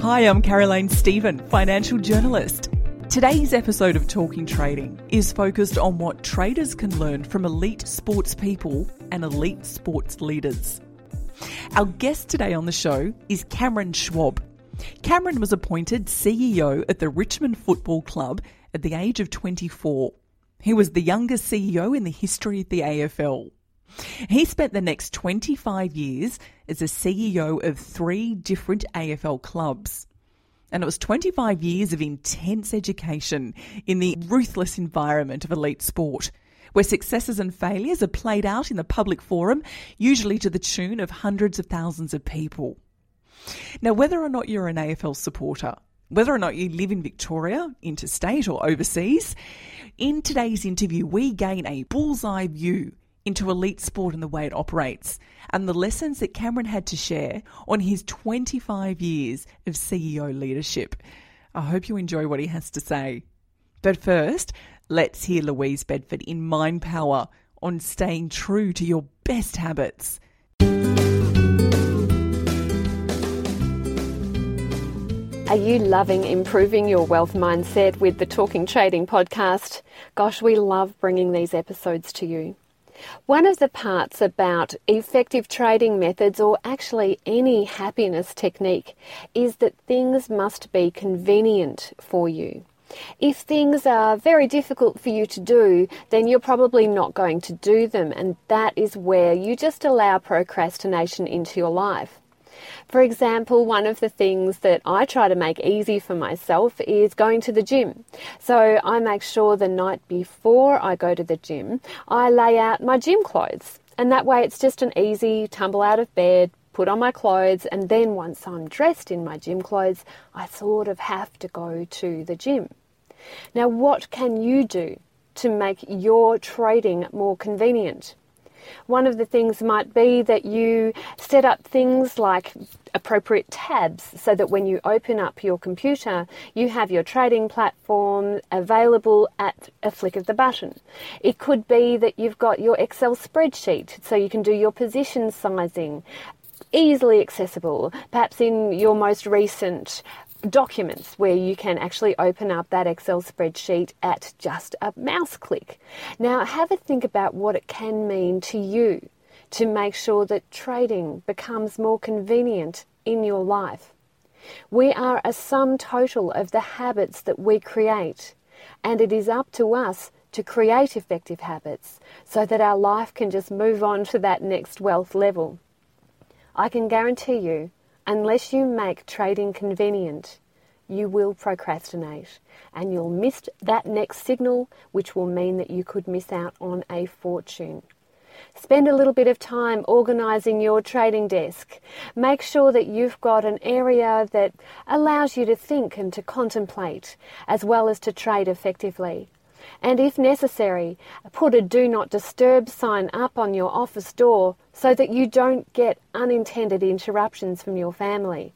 Hi, I'm Caroline Stephen, financial journalist. Today's episode of Talking Trading is focused on what traders can learn from elite sports people and elite sports leaders. Our guest today on the show is Cameron Schwab. Cameron was appointed CEO at the Richmond Football Club at the age of 24. He was the youngest CEO in the history of the AFL. He spent the next 25 years as a CEO of three different AFL clubs. And it was 25 years of intense education in the ruthless environment of elite sport, where successes and failures are played out in the public forum, usually to the tune of hundreds of thousands of people. Now, whether or not you're an AFL supporter, whether or not you live in Victoria, interstate, or overseas, in today's interview, we gain a bullseye view into elite sport and the way it operates, and the lessons that Cameron had to share on his 25 years of CEO leadership. I hope you enjoy what he has to say. But first, let's hear Louise Bedford in Mind Power on staying true to your best habits. Are you loving improving your wealth mindset with the Talking Trading podcast? Gosh, we love bringing these episodes to you. One of the parts about effective trading methods, or actually any happiness technique, is that things must be convenient for you. If things are very difficult for you to do, then you're probably not going to do them, and that is where you just allow procrastination into your life. For example, one of the things that I try to make easy for myself is going to the gym. So I make sure the night before I go to the gym, I lay out my gym clothes. And that way it's just an easy tumble out of bed, put on my clothes, and then once I'm dressed in my gym clothes, I sort of have to go to the gym. Now, what can you do to make your trading more convenient? One of the things might be that you set up things like appropriate tabs so that when you open up your computer, you have your trading platform available at a flick of the button. It could be that you've got your Excel spreadsheet so you can do your position sizing easily accessible, perhaps in your most recent documents where you can actually open up that Excel spreadsheet at just a mouse click. Now, have a think about what it can mean to you to make sure that trading becomes more convenient in your life. We are a sum total of the habits that we create, and it is up to us to create effective habits so that our life can just move on to that next wealth level. I can guarantee you Unless you make trading convenient, you will procrastinate and you'll miss that next signal, which will mean that you could miss out on a fortune. Spend a little bit of time organizing your trading desk. Make sure that you've got an area that allows you to think and to contemplate, as well as to trade effectively and if necessary, put a do not disturb sign up on your office door so that you don't get unintended interruptions from your family.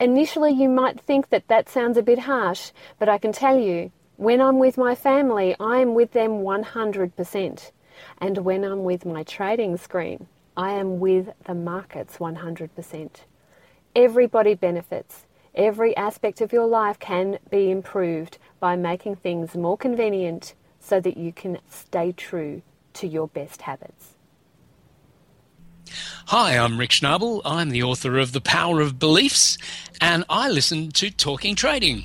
Initially, you might think that that sounds a bit harsh, but I can tell you, when I'm with my family, I am with them 100%. And when I'm with my trading screen, I am with the markets 100%. Everybody benefits. Every aspect of your life can be improved by making things more convenient so that you can stay true to your best habits. Hi, I'm Rick Schnabel. I'm the author of The Power of Beliefs, and I listen to Talking Trading.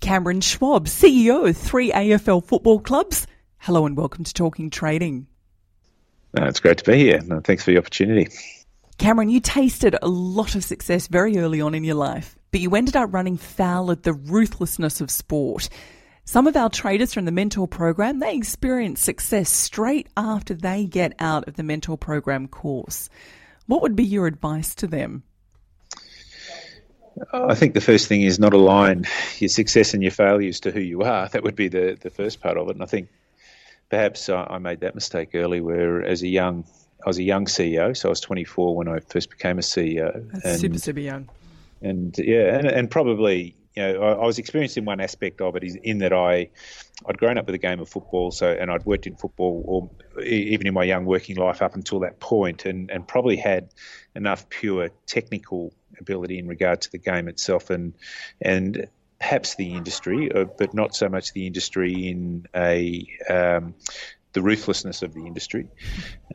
Cameron Schwab, CEO of three AFL football clubs. Hello and welcome to Talking Trading. Uh, it's great to be here. Thanks for the opportunity. Cameron, you tasted a lot of success very early on in your life, but you ended up running foul of the ruthlessness of sport. Some of our traders from the mentor program, they experience success straight after they get out of the mentor program course. What would be your advice to them? I think the first thing is not align your success and your failures to who you are. That would be the, the first part of it. And I think perhaps I made that mistake early where as a young I was a young CEO, so I was 24 when I first became a CEO. That's and, super, super young. And yeah, and, and probably you know, I, I, was experienced in one aspect of it is in that I, I'd grown up with a game of football, so and I'd worked in football, or even in my young working life up until that point, and, and probably had enough pure technical ability in regard to the game itself, and and perhaps the industry, uh, but not so much the industry in a um, the ruthlessness of the industry.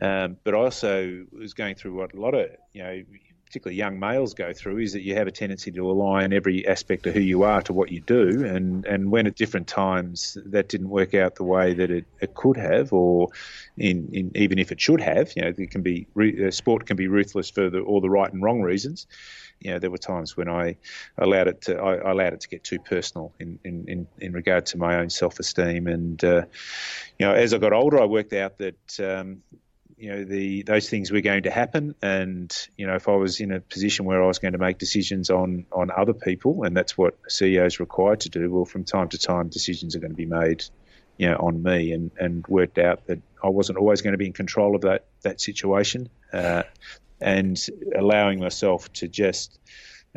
Um, but I also was going through what a lot of you know particularly young males go through is that you have a tendency to align every aspect of who you are to what you do, and, and when at different times that didn't work out the way that it, it could have, or in, in even if it should have, you know, it can be uh, sport can be ruthless for the, all the right and wrong reasons. You know, there were times when I allowed it to I, allowed it to get too personal in, in, in, in regard to my own self esteem, and uh, you know, as I got older, I worked out that um, you know the those things were going to happen and you know if I was in a position where I was going to make decisions on on other people and that's what a CEO is required to do well from time to time decisions are going to be made you know on me and and worked out that I wasn't always going to be in control of that that situation uh, and allowing myself to just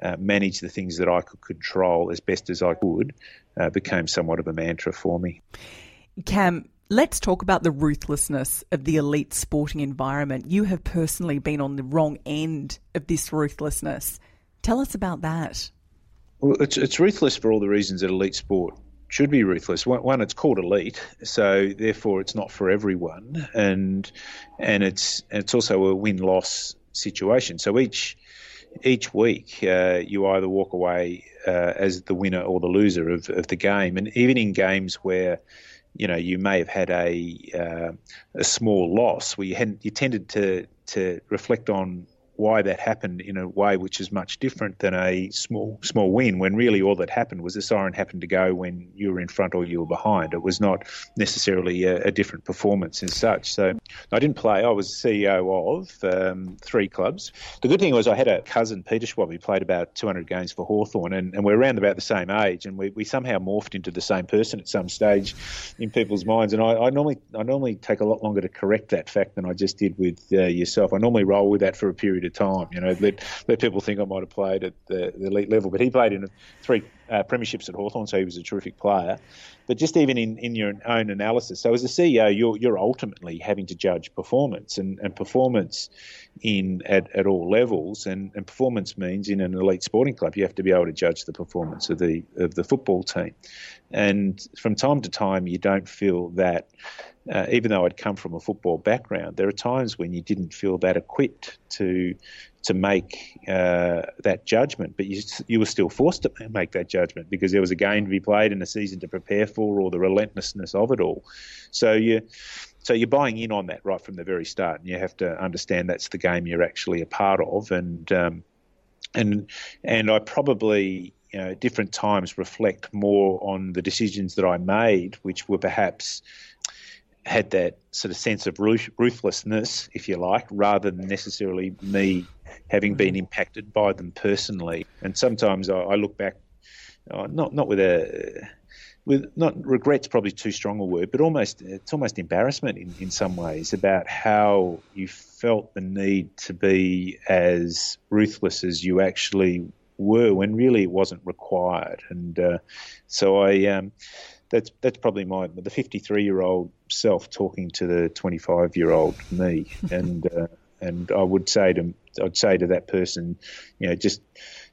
uh, manage the things that I could control as best as I could uh, became somewhat of a mantra for me. Cam, Let's talk about the ruthlessness of the elite sporting environment. You have personally been on the wrong end of this ruthlessness. Tell us about that. Well, it's, it's ruthless for all the reasons that elite sport should be ruthless. One, it's called elite, so therefore it's not for everyone, and and it's it's also a win loss situation. So each each week uh, you either walk away uh, as the winner or the loser of, of the game, and even in games where you know, you may have had a uh, a small loss where you you tended to to reflect on why that happened in a way which is much different than a small small win when really all that happened was the siren happened to go when you were in front or you were behind. It was not necessarily a, a different performance as such. So I didn't play. I was CEO of um, three clubs. The good thing was I had a cousin, Peter Schwab, who played about 200 games for Hawthorn, and, and we're around about the same age, and we, we somehow morphed into the same person at some stage in people's minds. And I, I normally I normally take a lot longer to correct that fact than I just did with uh, yourself. I normally roll with that for a period of time. You know, let let people think I might have played at the, the elite level, but he played in three uh, premierships at Hawthorn, so he was a terrific player. But just even in, in your own analysis, so as a CEO, you're you're ultimately having to judge performance and, and performance in at, at all levels, and, and performance means in an elite sporting club you have to be able to judge the performance of the of the football team, and from time to time you don't feel that uh, even though I'd come from a football background, there are times when you didn't feel that equipped to to make uh, that judgment, but you you were still forced to make that judgment because there was a game to be played and a season to prepare for, or the relentlessness of it all. So you. So you're buying in on that right from the very start, and you have to understand that's the game you're actually a part of, and um, and and I probably you know, different times reflect more on the decisions that I made, which were perhaps had that sort of sense of ruthlessness, if you like, rather than necessarily me having been impacted by them personally. And sometimes I, I look back, uh, not not with a with not regrets probably too strong a word, but almost it's almost embarrassment in, in some ways about how you felt the need to be as ruthless as you actually were when really it wasn't required. And uh, so I. Um, that's that's probably my the 53 year old self talking to the 25 year old me, and uh, and I would say to I'd say to that person, you know, just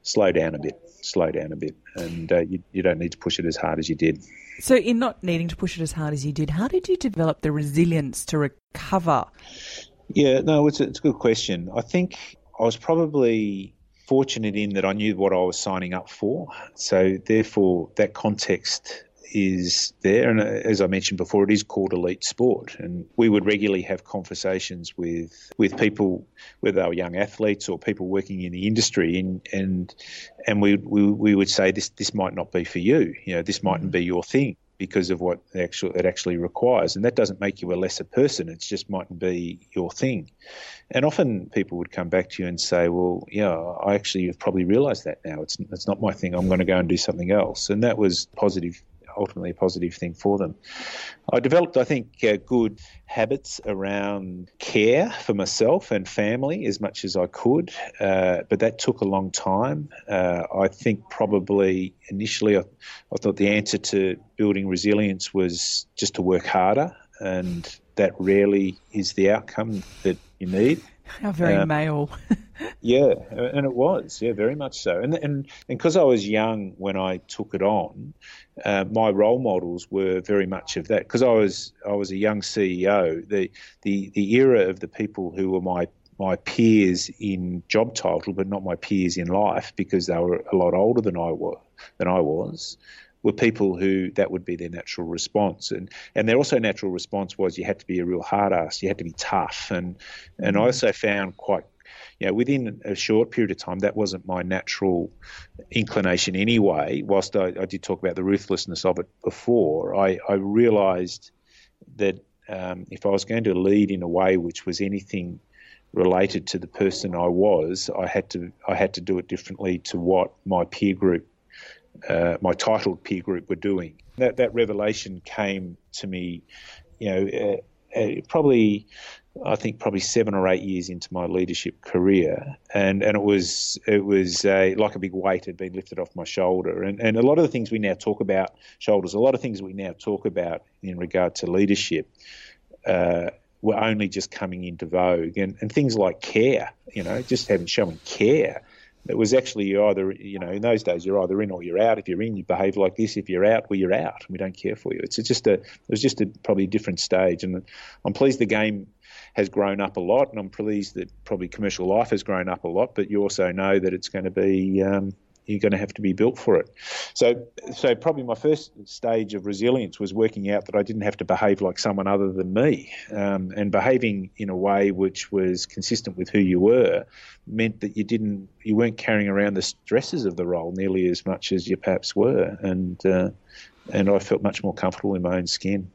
slow down a bit, slow down a bit, and uh, you you don't need to push it as hard as you did. So, in not needing to push it as hard as you did, how did you develop the resilience to recover? Yeah, no, it's a, it's a good question. I think I was probably fortunate in that I knew what I was signing up for. So, therefore, that context is there. And as I mentioned before, it is called elite sport. And we would regularly have conversations with, with people, whether they were young athletes or people working in the industry, and and, and we, we, we would say this this might not be for you. You know, this mightn't be your thing because of what it actually, it actually requires. And that doesn't make you a lesser person. It just mightn't be your thing. And often people would come back to you and say, well, yeah, I actually have probably realised that now. It's, it's not my thing. I'm going to go and do something else. And that was positive ultimately a positive thing for them. I developed, I think, uh, good habits around care for myself and family as much as I could, uh, but that took a long time. Uh, I think probably initially I, I thought the answer to building resilience was just to work harder, and that rarely is the outcome that you need. How very um, male. yeah, and it was, yeah, very much so. And and because I was young when I took it on, uh, my role models were very much of that. Because I was I was a young CEO. The the the era of the people who were my my peers in job title, but not my peers in life, because they were a lot older than I was. Than I was were people who that would be their natural response, and and their also natural response was you had to be a real hard ass, you had to be tough, and and I mm-hmm. also found quite you know, within a short period of time, that wasn't my natural inclination anyway. Whilst I, I did talk about the ruthlessness of it before, I, I realised that um, if I was going to lead in a way which was anything related to the person I was, I had to I had to do it differently to what my peer group uh, my titled peer group were doing. That that revelation came to me, you know, uh, uh, probably I think probably seven or eight years into my leadership career, and, and it was it was a, like a big weight had been lifted off my shoulder, and and a lot of the things we now talk about shoulders, a lot of things we now talk about in regard to leadership. Uh, were only just coming into vogue, and, and things like care, you know, just having showing care it was actually you either you know in those days you're either in or you're out. If you're in, you behave like this. If you're out, well, you're out. We don't care for you. It's just a it was just a probably a different stage, and I'm pleased the game has grown up a lot, and I'm pleased that probably commercial life has grown up a lot. But you also know that it's going to be um, you're going to have to be built for it. So, so probably my first stage of resilience was working out that I didn't have to behave like someone other than me, um, and behaving in a way which was consistent with who you were meant that you didn't, you weren't carrying around the stresses of the role nearly as much as you perhaps were, and uh, and I felt much more comfortable in my own skin.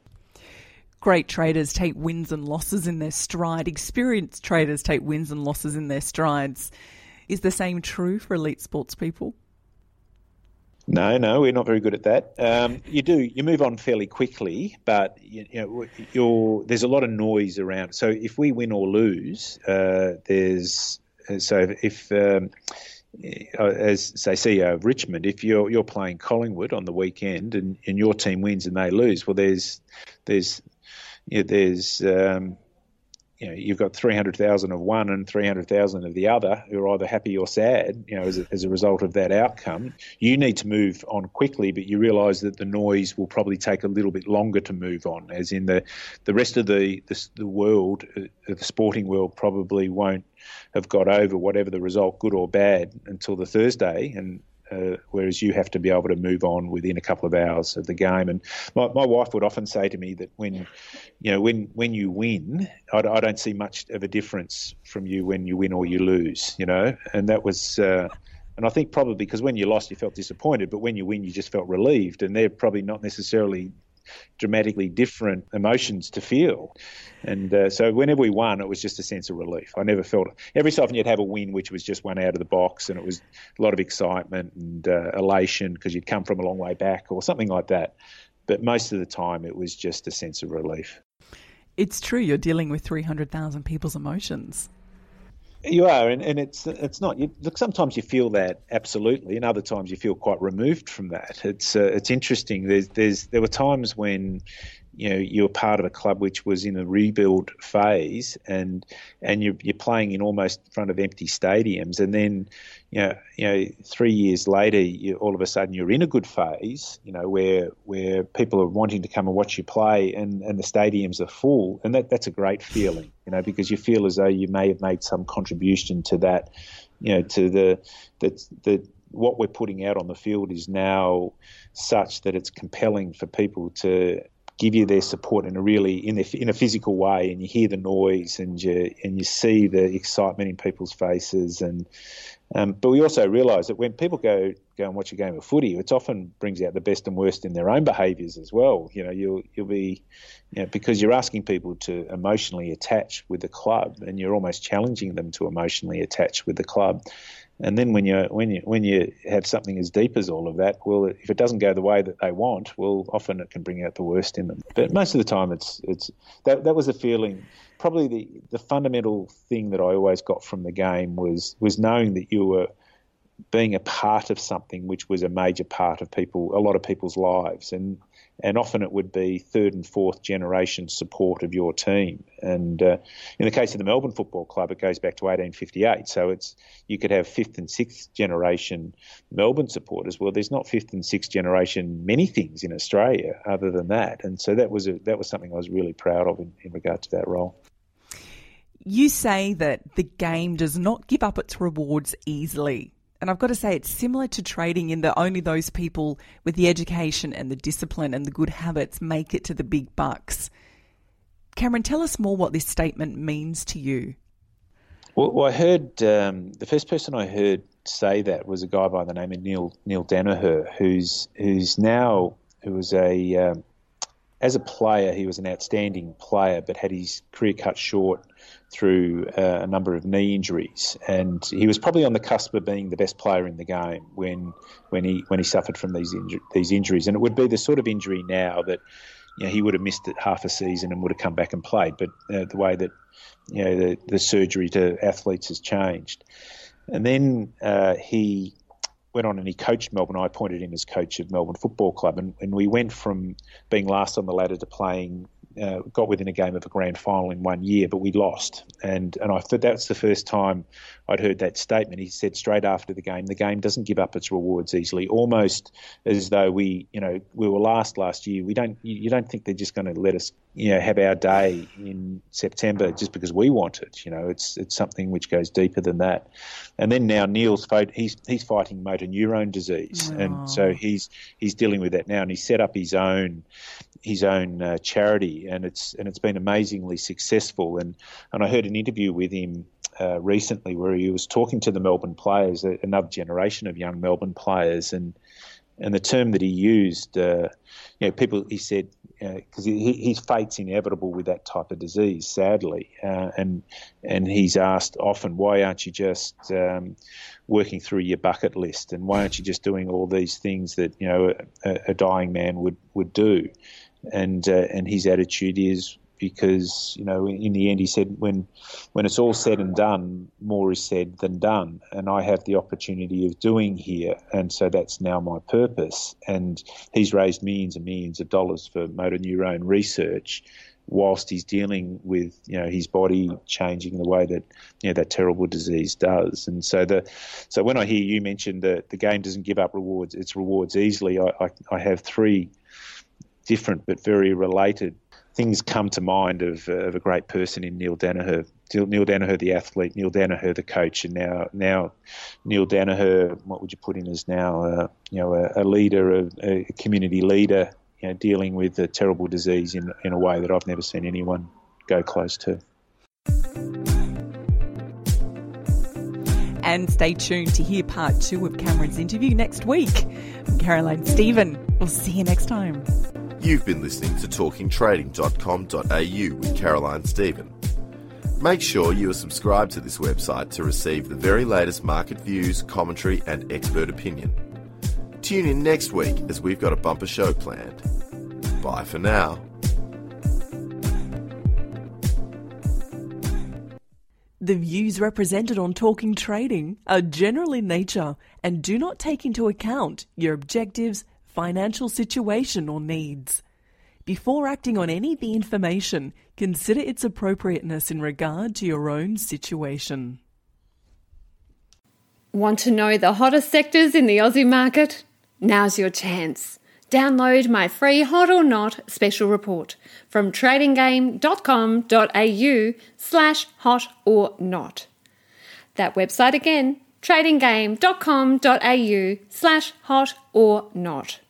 Great traders take wins and losses in their stride. Experienced traders take wins and losses in their strides. Is the same true for elite sports people? No, no, we're not very good at that. Um, you do, you move on fairly quickly, but you, you know, there's a lot of noise around. So if we win or lose, uh, there's so if um, uh, as say CEO of Richmond, if you're you're playing Collingwood on the weekend and, and your team wins and they lose, well, there's there's you know, there's um, you know, you've got 300,000 of one and 300,000 of the other who are either happy or sad, you know, as a, as a result of that outcome. You need to move on quickly, but you realise that the noise will probably take a little bit longer to move on, as in the, the rest of the, the, the world, uh, the sporting world probably won't have got over whatever the result, good or bad, until the Thursday. And uh, whereas you have to be able to move on within a couple of hours of the game. And my, my wife would often say to me that when, you know, when when you win, I, I don't see much of a difference from you when you win or you lose, you know. And that was. Uh, and I think probably because when you lost, you felt disappointed, but when you win, you just felt relieved. And they're probably not necessarily dramatically different emotions to feel. And uh, so whenever we won, it was just a sense of relief. I never felt every so often you'd have a win which was just one out of the box, and it was a lot of excitement and uh, elation because you'd come from a long way back or something like that. But most of the time, it was just a sense of relief. It's true. You're dealing with 300,000 people's emotions. You are, and, and it's it's not. You, look, sometimes you feel that absolutely, and other times you feel quite removed from that. It's uh, it's interesting. There's there's there were times when you know you're part of a club which was in a rebuild phase, and and you're, you're playing in almost front of empty stadiums, and then you know, you know, three years later, you, all of a sudden you're in a good phase, you know, where where people are wanting to come and watch you play, and, and the stadiums are full, and that that's a great feeling, you know, because you feel as though you may have made some contribution to that, you know, to the that that what we're putting out on the field is now such that it's compelling for people to give you their support in a really in a, in a physical way, and you hear the noise and you and you see the excitement in people's faces, and um, but we also realise that when people go go and watch a game of footy, it often brings out the best and worst in their own behaviours as well. You know, you'll you'll be, you know, because you're asking people to emotionally attach with the club, and you're almost challenging them to emotionally attach with the club. And then when you when you when you have something as deep as all of that, well, if it doesn't go the way that they want, well, often it can bring out the worst in them. But most of the time, it's it's that that was the feeling. Probably the the fundamental thing that I always got from the game was was knowing that you were being a part of something which was a major part of people, a lot of people's lives, and and often it would be third and fourth generation support of your team. And uh, in the case of the Melbourne Football Club, it goes back to 1858. So it's you could have fifth and sixth generation Melbourne supporters. Well, there's not fifth and sixth generation many things in Australia other than that. And so that was a, that was something I was really proud of in, in regard to that role. You say that the game does not give up its rewards easily. And I've got to say, it's similar to trading in that only those people with the education and the discipline and the good habits make it to the big bucks. Cameron, tell us more what this statement means to you. Well, I heard um, the first person I heard say that was a guy by the name of Neale Neale Daniher, who's who's now who was a um, as a player he was an outstanding player, but had his career cut short through uh, a number of knee injuries, and he was probably on the cusp of being the best player in the game when when he when he suffered from these inju- these injuries. And it would be the sort of injury now that you know, he would have missed it half a season and would have come back and played. But uh, the way that you know the, the surgery to athletes has changed, and then uh, he went on and he coached Melbourne. I appointed him as coach of Melbourne Football Club, and, and we went from being last on the ladder to playing uh, got within a game of a grand final in one year, but we lost. And and I thought that's the first time I'd heard that statement. He said straight after the game, the game doesn't give up its rewards easily, almost as though we, you know, we were last last year. We don't, you don't think they're just going to let us, you know, have our day in September just because we want it. You know, it's it's something which goes deeper than that. And then now Neale's he's he's fighting motor neurone disease, and so he's he's dealing with that now, and he's set up his own his own uh, charity, and it's and it's been amazingly successful. And and I heard an interview with him uh, recently where he was talking to the Melbourne players, another generation of young Melbourne players, and and the term that he used, uh, you know, people he said because uh, his fate's inevitable with that type of disease, sadly, uh, and and he's asked often, why aren't you just um, working through your bucket list, and why aren't you just doing all these things that you know a, a dying man would would do? and uh, and his attitude is because you know in the end he said when when it's all said and done more is said than done. And I have the opportunity of doing here. And so that's now my purpose. And he's raised millions and millions of dollars for motor neurone research whilst he's dealing with you know his body changing the way that you know that terrible disease does. And so the so when I hear you mention that the game doesn't give up rewards it's rewards easily I, I, I have three different but very related things come to mind of, uh, of a great person in Neale Daniher. Neale Daniher, the athlete, Neale Daniher, the coach, and now now Neale Daniher, what would you put in as now, uh, you know, a, a leader, a, a, community leader, you know, dealing with a terrible disease in in a way that I've never seen anyone go close to. And stay tuned to hear part two of Cameron's interview next week. I'm Caroline Stephen. We'll see you next time. You've been listening to talkingtrading.com.au with Caroline Stephen. Make sure you are subscribed to this website to receive the very latest market views, commentary, and expert opinion. Tune in next week as we've got a bumper show planned. Bye for now. The views represented on Talking Trading are general in nature and do not take into account your objectives, financial situation or needs. Before acting on any of the information, consider its appropriateness in regard to your own situation. Want to know the hottest sectors in the Aussie market? Now's your chance. Download my free Hot or Not special report from tradinggame.com.au slash hot or not. That website again, tradinggame.com.au slash hot or not.